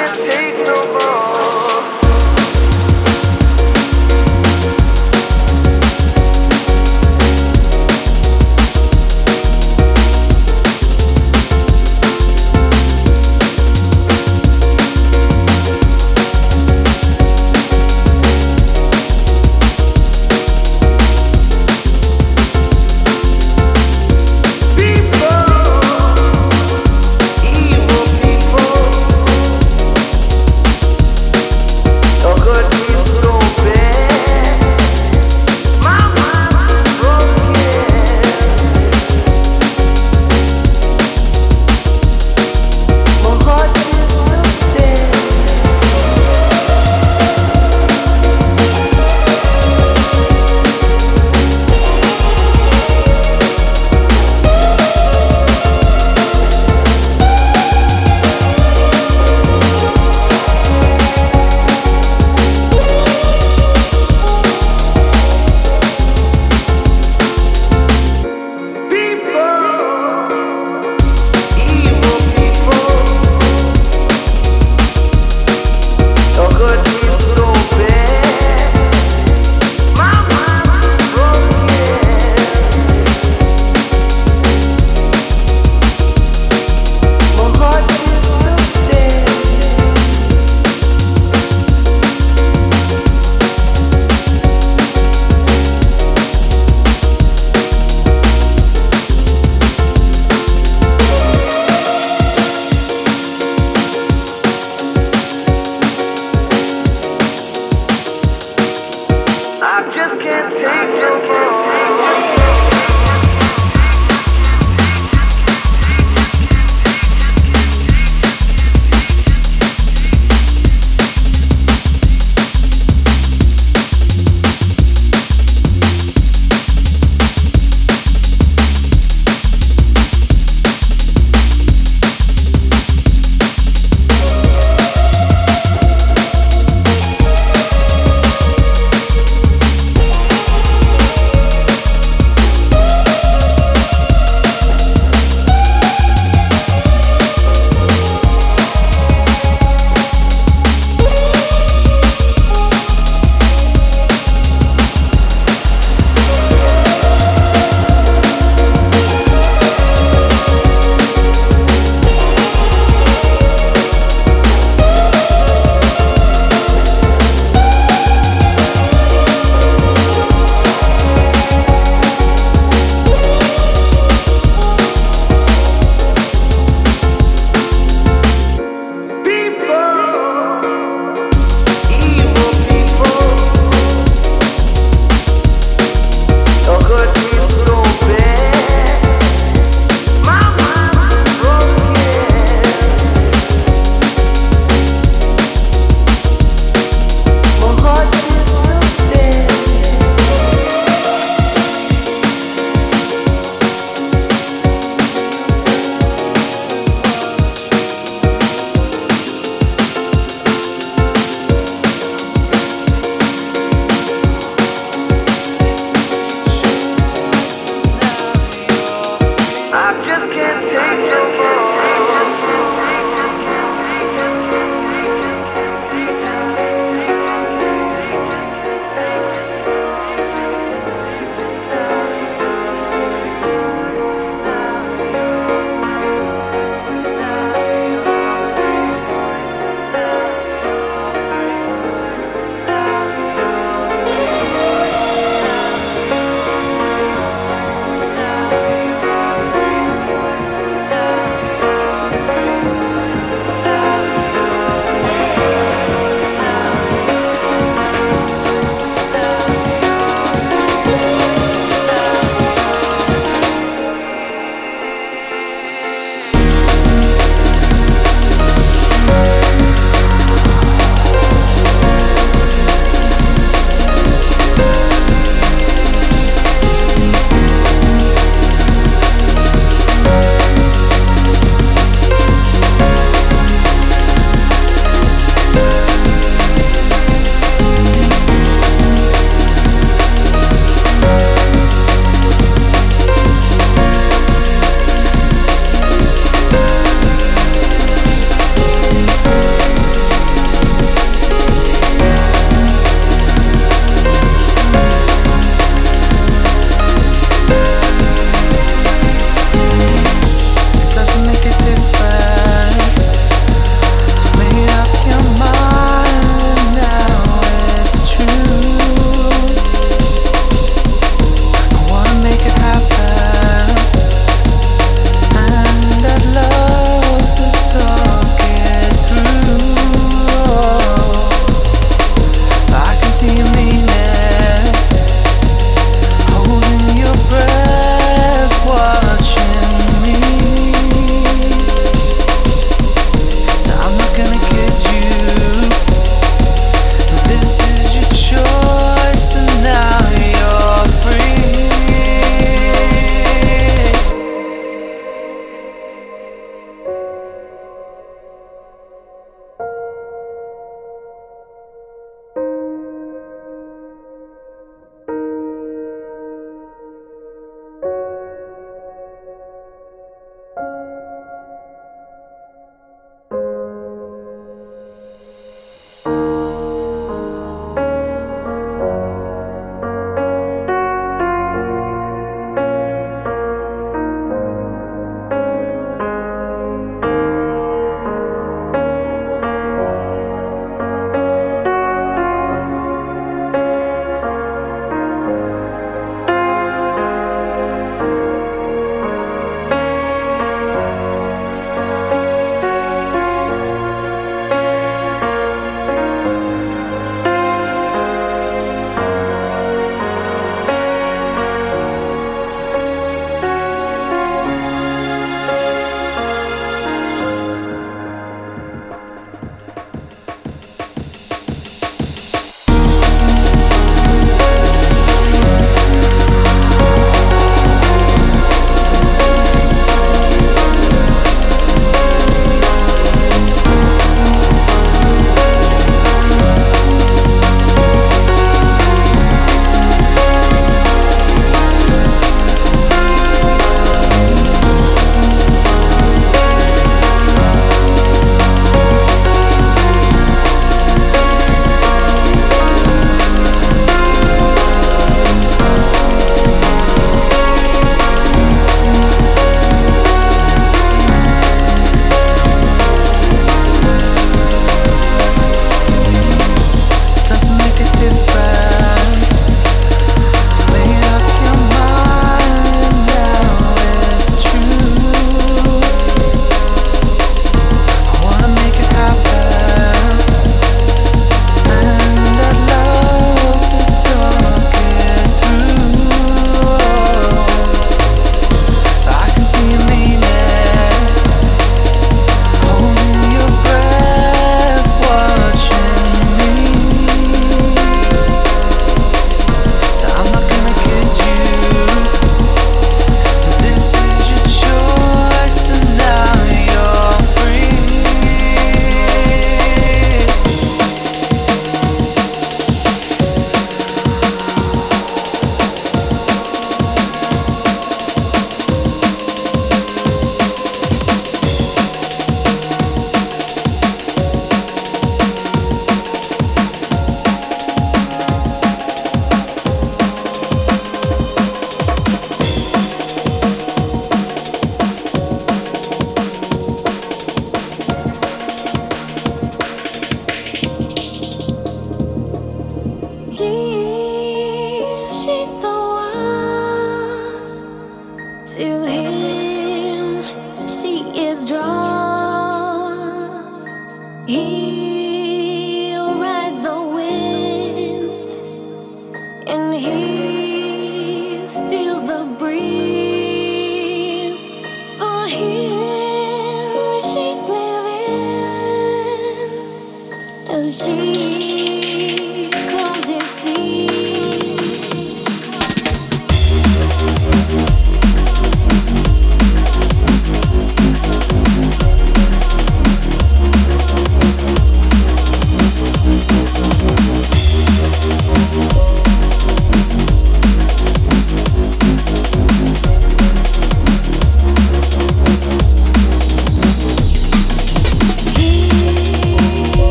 can't take no more.